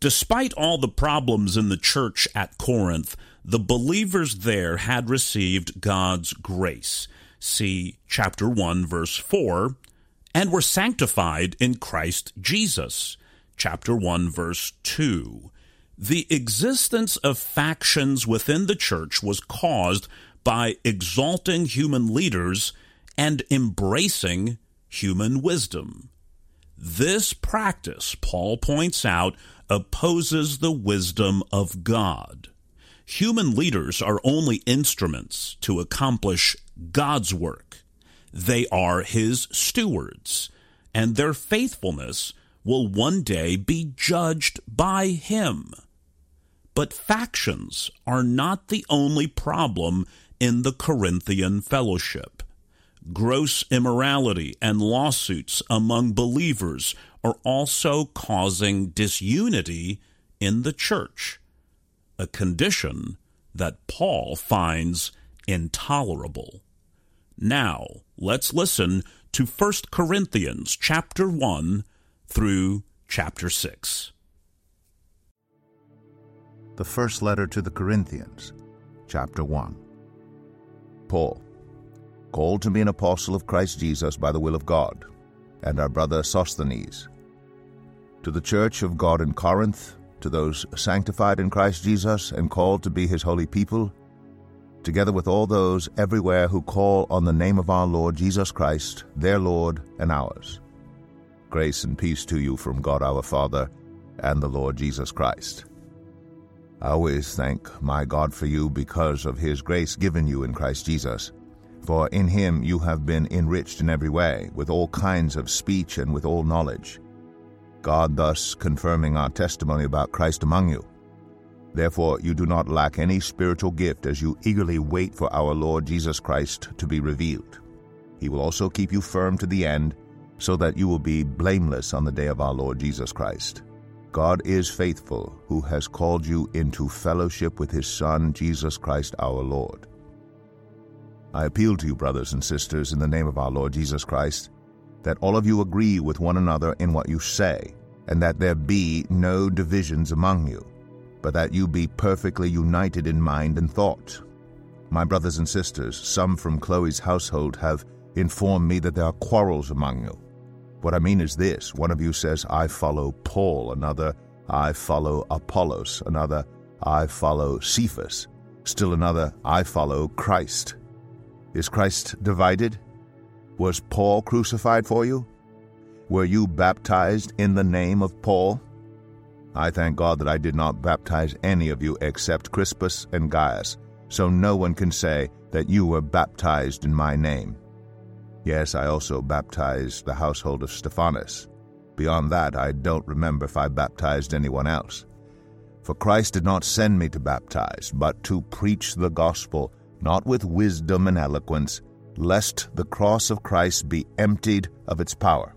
Despite all the problems in the church at Corinth, the believers there had received God's grace. See chapter 1, verse 4, and were sanctified in Christ Jesus. Chapter 1, verse 2. The existence of factions within the church was caused by exalting human leaders and embracing human wisdom. This practice, Paul points out, opposes the wisdom of God. Human leaders are only instruments to accomplish God's work. They are His stewards, and their faithfulness will one day be judged by Him. But factions are not the only problem in the Corinthian fellowship. Gross immorality and lawsuits among believers are also causing disunity in the church, a condition that Paul finds intolerable. Now, let's listen to 1 Corinthians chapter 1 through chapter 6. The first letter to the Corinthians, chapter 1. Paul, called to be an apostle of Christ Jesus by the will of God, and our brother Sosthenes to the church of God in Corinth, to those sanctified in Christ Jesus and called to be his holy people, together with all those everywhere who call on the name of our Lord Jesus Christ, their Lord and ours. Grace and peace to you from God our Father and the Lord Jesus Christ. I always thank my God for you because of his grace given you in Christ Jesus. For in him you have been enriched in every way, with all kinds of speech and with all knowledge God thus confirming our testimony about Christ among you. Therefore, you do not lack any spiritual gift as you eagerly wait for our Lord Jesus Christ to be revealed. He will also keep you firm to the end, so that you will be blameless on the day of our Lord Jesus Christ. God is faithful, who has called you into fellowship with his Son, Jesus Christ our Lord. I appeal to you, brothers and sisters, in the name of our Lord Jesus Christ, that all of you agree with one another in what you say, and that there be no divisions among you, but that you be perfectly united in mind and thought. My brothers and sisters, some from Chloe's household have informed me that there are quarrels among you. What I mean is this one of you says, I follow Paul, another, I follow Apollos, another, I follow Cephas, still another, I follow Christ. Is Christ divided? Was Paul crucified for you? Were you baptized in the name of Paul? I thank God that I did not baptize any of you except Crispus and Gaius, so no one can say that you were baptized in my name. Yes, I also baptized the household of Stephanas. Beyond that, I don't remember if I baptized anyone else. For Christ did not send me to baptize, but to preach the gospel, not with wisdom and eloquence, lest the cross of Christ be emptied of its power.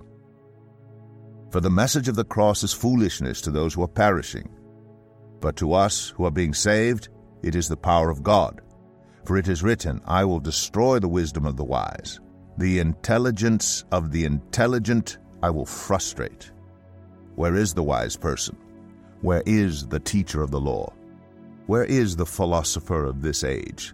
For the message of the cross is foolishness to those who are perishing, but to us who are being saved, it is the power of God. For it is written, I will destroy the wisdom of the wise, the intelligence of the intelligent I will frustrate. Where is the wise person? Where is the teacher of the law? Where is the philosopher of this age?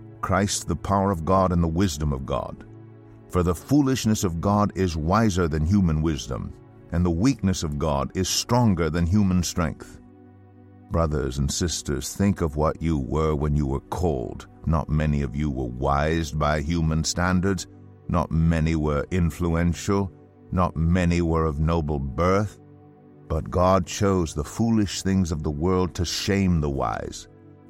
Christ the power of God and the wisdom of God. For the foolishness of God is wiser than human wisdom, and the weakness of God is stronger than human strength. Brothers and sisters, think of what you were when you were called. Not many of you were wise by human standards. Not many were influential. Not many were of noble birth. But God chose the foolish things of the world to shame the wise.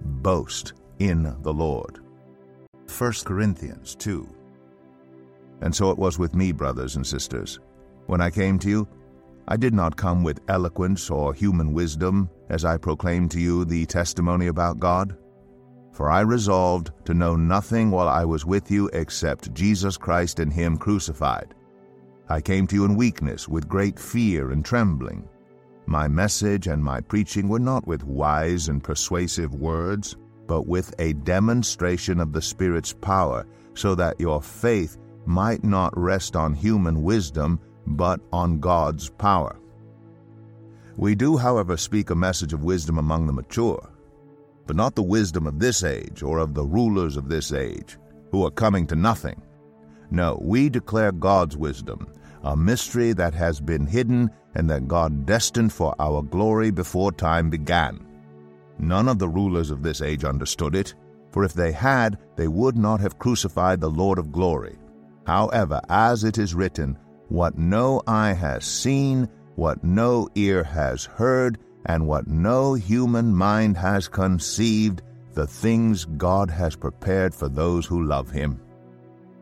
boast in the Lord. 1 Corinthians 2. And so it was with me, brothers and sisters. When I came to you, I did not come with eloquence or human wisdom as I proclaimed to you the testimony about God. For I resolved to know nothing while I was with you except Jesus Christ and Him crucified. I came to you in weakness, with great fear and trembling. My message and my preaching were not with wise and persuasive words, but with a demonstration of the Spirit's power, so that your faith might not rest on human wisdom but on God's power. We do, however, speak a message of wisdom among the mature, but not the wisdom of this age or of the rulers of this age, who are coming to nothing. No, we declare God's wisdom, a mystery that has been hidden and that God destined for our glory before time began. None of the rulers of this age understood it, for if they had, they would not have crucified the Lord of glory. However, as it is written, what no eye has seen, what no ear has heard, and what no human mind has conceived, the things God has prepared for those who love Him.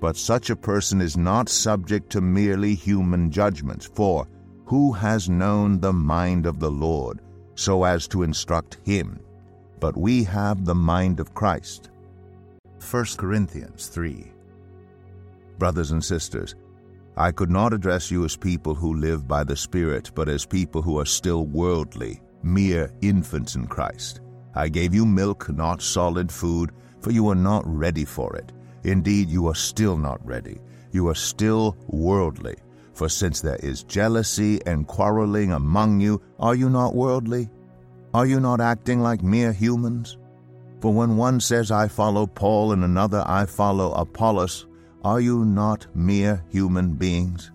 but such a person is not subject to merely human judgments, for who has known the mind of the Lord, so as to instruct him? But we have the mind of Christ. 1 Corinthians 3. Brothers and sisters, I could not address you as people who live by the Spirit, but as people who are still worldly, mere infants in Christ. I gave you milk, not solid food, for you are not ready for it. Indeed, you are still not ready. You are still worldly. For since there is jealousy and quarreling among you, are you not worldly? Are you not acting like mere humans? For when one says, I follow Paul, and another, I follow Apollos, are you not mere human beings?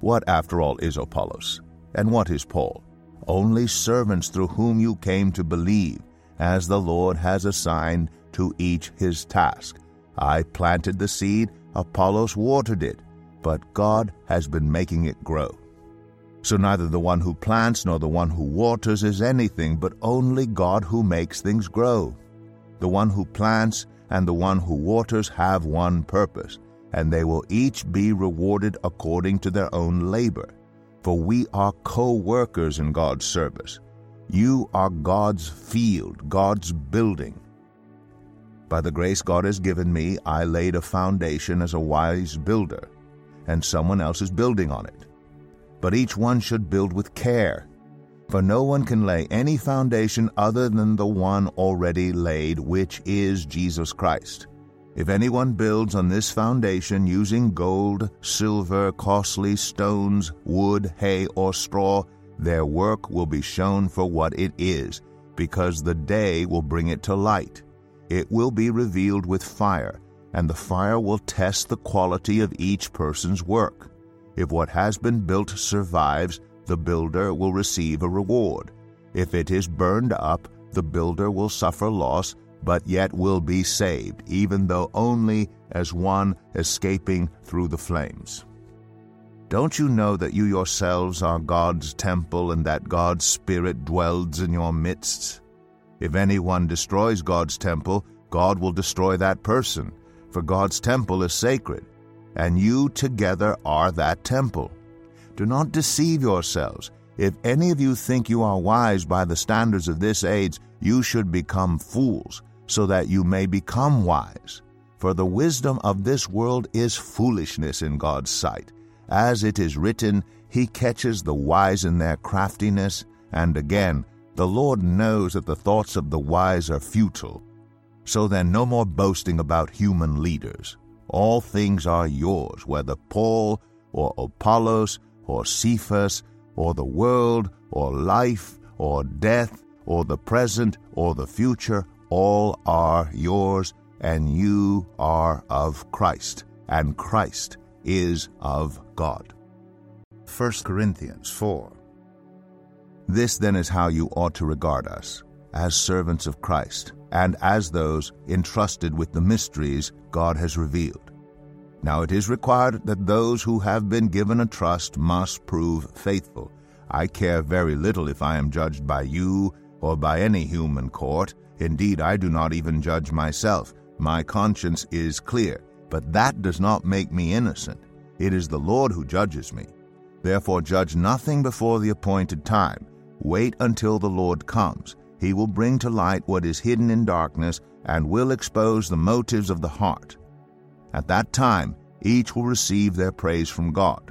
What, after all, is Apollos? And what is Paul? Only servants through whom you came to believe, as the Lord has assigned to each his task. I planted the seed, Apollos watered it, but God has been making it grow. So neither the one who plants nor the one who waters is anything, but only God who makes things grow. The one who plants and the one who waters have one purpose, and they will each be rewarded according to their own labor. For we are co workers in God's service. You are God's field, God's building. By the grace God has given me, I laid a foundation as a wise builder, and someone else is building on it. But each one should build with care for no one can lay any foundation other than the one already laid, which is Jesus Christ. If anyone builds on this foundation using gold, silver, costly stones, wood, hay, or straw, their work will be shown for what it is, because the day will bring it to light. It will be revealed with fire, and the fire will test the quality of each person's work. If what has been built survives, the builder will receive a reward. If it is burned up, the builder will suffer loss, but yet will be saved, even though only as one escaping through the flames. Don't you know that you yourselves are God's temple and that God's Spirit dwells in your midst? If anyone destroys God's temple, God will destroy that person, for God's temple is sacred, and you together are that temple. Do not deceive yourselves. If any of you think you are wise by the standards of this age, you should become fools, so that you may become wise. For the wisdom of this world is foolishness in God's sight. As it is written, He catches the wise in their craftiness. And again, the Lord knows that the thoughts of the wise are futile. So then, no more boasting about human leaders. All things are yours, whether Paul or Apollos or Cephas or the world or life or death or the present or the future, all are yours, and you are of Christ, and Christ is of God. 1 Corinthians 4 This then is how you ought to regard us, as servants of Christ, and as those entrusted with the mysteries God has revealed. Now it is required that those who have been given a trust must prove faithful. I care very little if I am judged by you or by any human court. Indeed, I do not even judge myself. My conscience is clear, but that does not make me innocent. It is the Lord who judges me. Therefore, judge nothing before the appointed time. Wait until the Lord comes. He will bring to light what is hidden in darkness and will expose the motives of the heart. At that time, each will receive their praise from God.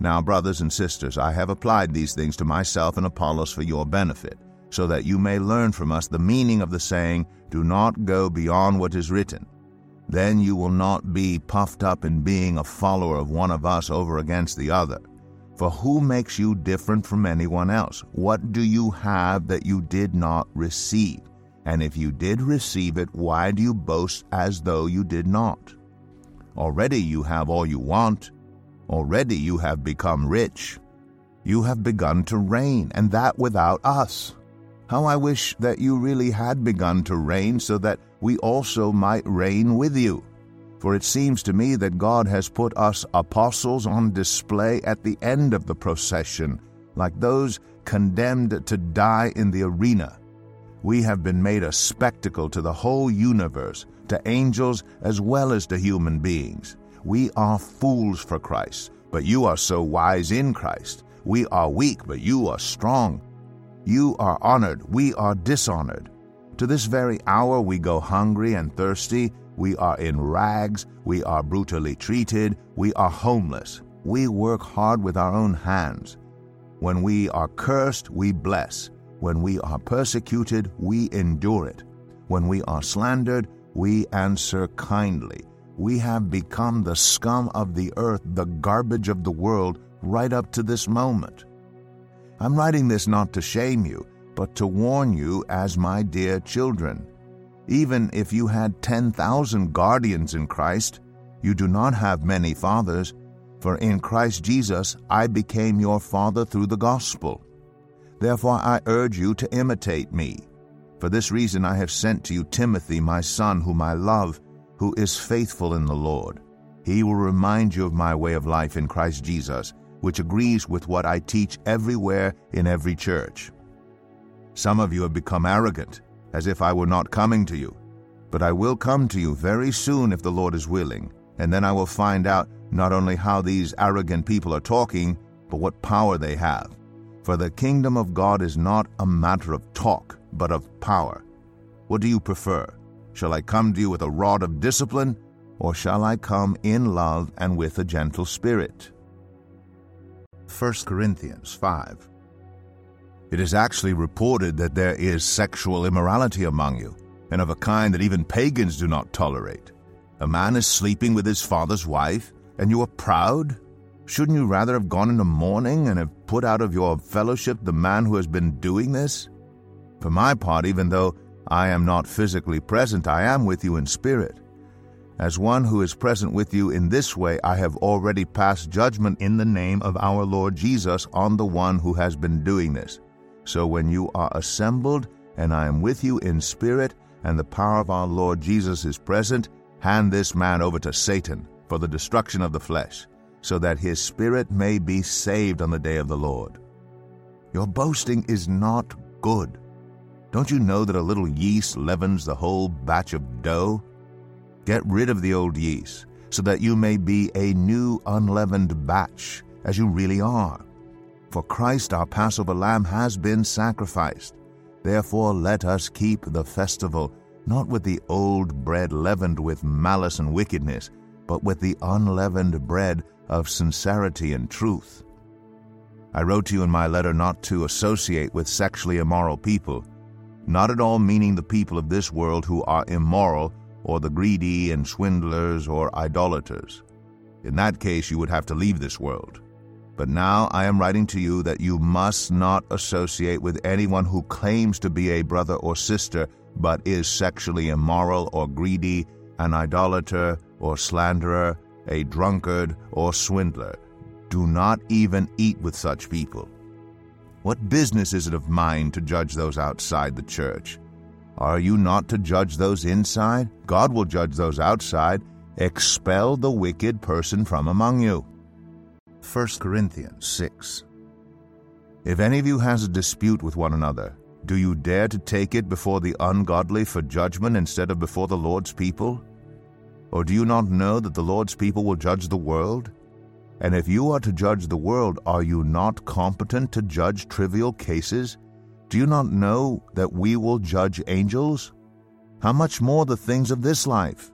Now, brothers and sisters, I have applied these things to myself and Apollos for your benefit, so that you may learn from us the meaning of the saying, Do not go beyond what is written. Then you will not be puffed up in being a follower of one of us over against the other. For who makes you different from anyone else? What do you have that you did not receive? And if you did receive it, why do you boast as though you did not? Already you have all you want. Already you have become rich. You have begun to reign, and that without us. How I wish that you really had begun to reign so that we also might reign with you. For it seems to me that God has put us apostles on display at the end of the procession, like those condemned to die in the arena. We have been made a spectacle to the whole universe, to angels as well as to human beings. We are fools for Christ, but you are so wise in Christ. We are weak, but you are strong. You are honored, we are dishonored. To this very hour we go hungry and thirsty, we are in rags, we are brutally treated, we are homeless. We work hard with our own hands. When we are cursed, we bless. When we are persecuted, we endure it. When we are slandered, we answer kindly. We have become the scum of the earth, the garbage of the world, right up to this moment. I'm writing this not to shame you, but to warn you as my dear children. Even if you had 10,000 guardians in Christ, you do not have many fathers, for in Christ Jesus I became your father through the gospel. Therefore I urge you to imitate me. For this reason I have sent to you Timothy, my son, whom I love, who is faithful in the Lord. He will remind you of my way of life in Christ Jesus, which agrees with what I teach everywhere in every church. Some of you have become arrogant, as if I were not coming to you. But I will come to you very soon if the Lord is willing, and then I will find out not only how these arrogant people are talking, but what power they have. For the kingdom of God is not a matter of talk, but of power. What do you prefer? Shall I come to you with a rod of discipline, or shall I come in love and with a gentle spirit? 1 Corinthians 5 It is actually reported that there is sexual immorality among you, and of a kind that even pagans do not tolerate. A man is sleeping with his father's wife, and you are proud? Shouldn't you rather have gone into mourning and have put out of your fellowship the man who has been doing this? For my part, even though I am not physically present, I am with you in spirit. As one who is present with you in this way, I have already passed judgment in the name of our Lord Jesus on the one who has been doing this. So when you are assembled, and I am with you in spirit, and the power of our Lord Jesus is present, hand this man over to Satan for the destruction of the flesh, so that his spirit may be saved on the day of the Lord. Your boasting is not good. Don't you know that a little yeast leavens the whole batch of dough? Get rid of the old yeast, so that you may be a new unleavened batch, as you really are. For Christ our Passover lamb has been sacrificed. Therefore let us keep the festival, not with the old bread leavened with malice and wickedness, but with the unleavened bread of sincerity and truth. I wrote to you in my letter not to associate with sexually immoral people, not at all meaning the people of this world who are immoral or the greedy and swindlers or idolaters. In that case, you would have to leave this world. But now I am writing to you that you must not associate with anyone who claims to be a brother or sister but is sexually immoral or greedy, an idolater or slanderer, a drunkard or swindler. Do not even eat with such people. What business is it of mine to judge those outside the church? Are you not to judge those inside? God will judge those outside. Expel the wicked person from among you. 1 Corinthians 6. If any of you has a dispute with one another, do you dare to take it before the ungodly for judgment instead of before the Lord's people? Or do you not know that the Lord's people will judge the world? And if you are to judge the world, are you not competent to judge trivial cases? Do you not know that we will judge angels? How much more the things of this life?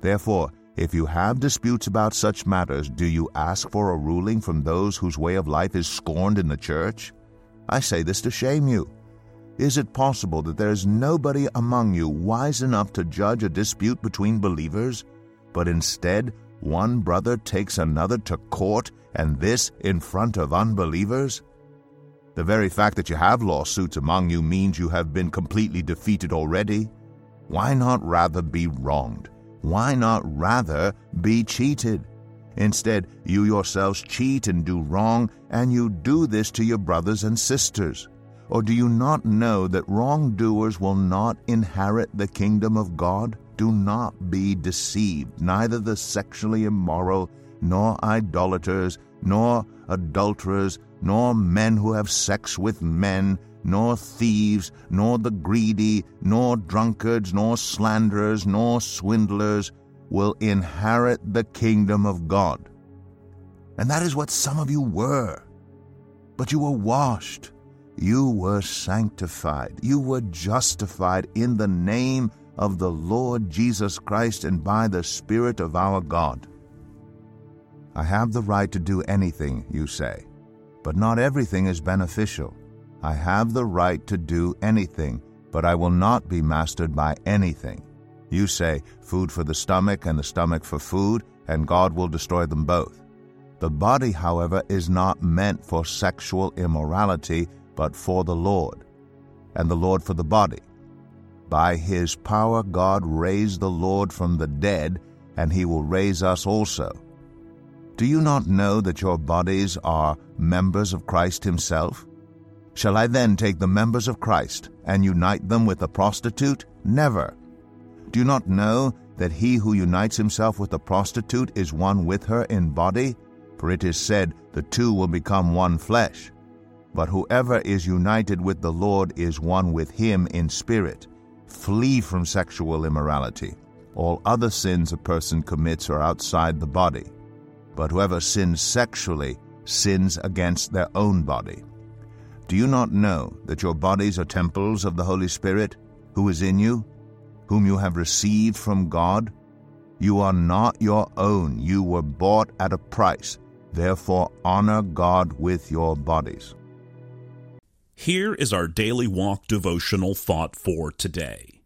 Therefore, if you have disputes about such matters, do you ask for a ruling from those whose way of life is scorned in the church? I say this to shame you. Is it possible that there is nobody among you wise enough to judge a dispute between believers? But instead, one brother takes another to court, and this in front of unbelievers? The very fact that you have lawsuits among you means you have been completely defeated already. Why not rather be wronged? Why not rather be cheated? Instead, you yourselves cheat and do wrong, and you do this to your brothers and sisters. Or do you not know that wrongdoers will not inherit the kingdom of God? Do not be deceived. Neither the sexually immoral, nor idolaters, nor adulterers, nor men who have sex with men, nor thieves, nor the greedy, nor drunkards, nor slanderers, nor swindlers will inherit the kingdom of God. And that is what some of you were. But you were washed, you were sanctified, you were justified in the name of the Lord Jesus Christ and by the Spirit of our God. I have the right to do anything, you say, but not everything is beneficial. I have the right to do anything, but I will not be mastered by anything. You say, food for the stomach and the stomach for food, and God will destroy them both. The body, however, is not meant for sexual immorality, but for the Lord, and the Lord for the body. By his power God raised the Lord from the dead, and he will raise us also. Do you not know that your bodies are members of Christ Himself? Shall I then take the members of Christ and unite them with a prostitute? Never. Do you not know that he who unites himself with a prostitute is one with her in body? For it is said, The two will become one flesh. But whoever is united with the Lord is one with him in spirit. Flee from sexual immorality. All other sins a person commits are outside the body but whoever sins sexually sins against their own body. Do you not know that your bodies are temples of the Holy Spirit, who is in you, whom you have received from God? You are not your own, you were bought at a price. Therefore, honor God with your bodies. Here is our daily walk devotional thought for today.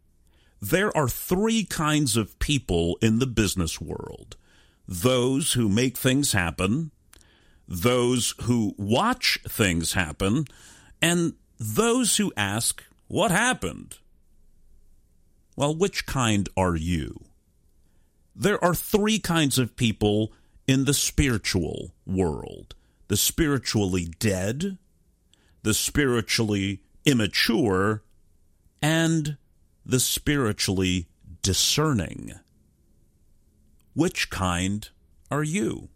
There are three kinds of people in the business world those who make things happen, those who watch things happen, and those who ask, What happened? Well, which kind are you? There are three kinds of people in the spiritual world the spiritually dead, the spiritually immature, and the spiritually discerning. Which kind are you?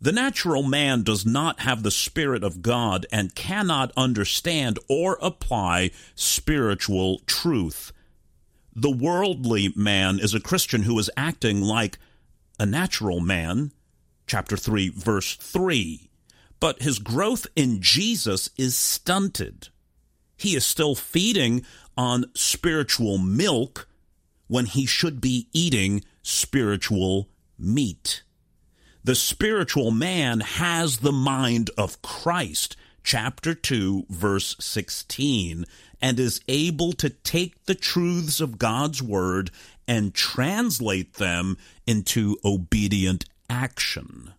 The natural man does not have the Spirit of God and cannot understand or apply spiritual truth. The worldly man is a Christian who is acting like a natural man, chapter 3, verse 3. But his growth in Jesus is stunted. He is still feeding on spiritual milk when he should be eating spiritual meat. The spiritual man has the mind of Christ, chapter 2, verse 16, and is able to take the truths of God's word and translate them into obedient action.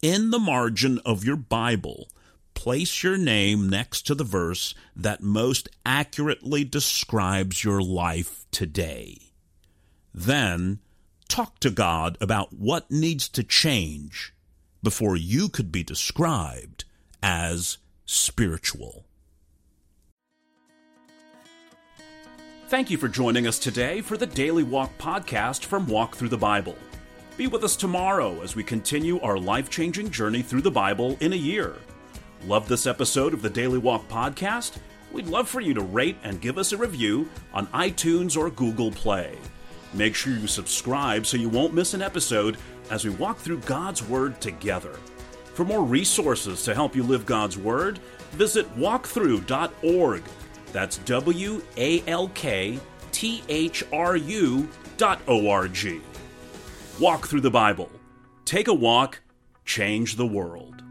In the margin of your Bible, place your name next to the verse that most accurately describes your life today. Then, talk to God about what needs to change before you could be described as spiritual. Thank you for joining us today for the Daily Walk podcast from Walk Thru the Bible. Be with us tomorrow as we continue our life changing journey through the Bible in a year. Love this episode of the Daily Walk podcast? We'd love for you to rate and give us a review on iTunes or Google Play. Make sure you subscribe so you won't miss an episode as we walk through God's Word together. For more resources to help you live God's Word, visit walkthru.org. that's W A L K T H R U dot O R G. Walk Thru the Bible. Take a walk, change the world.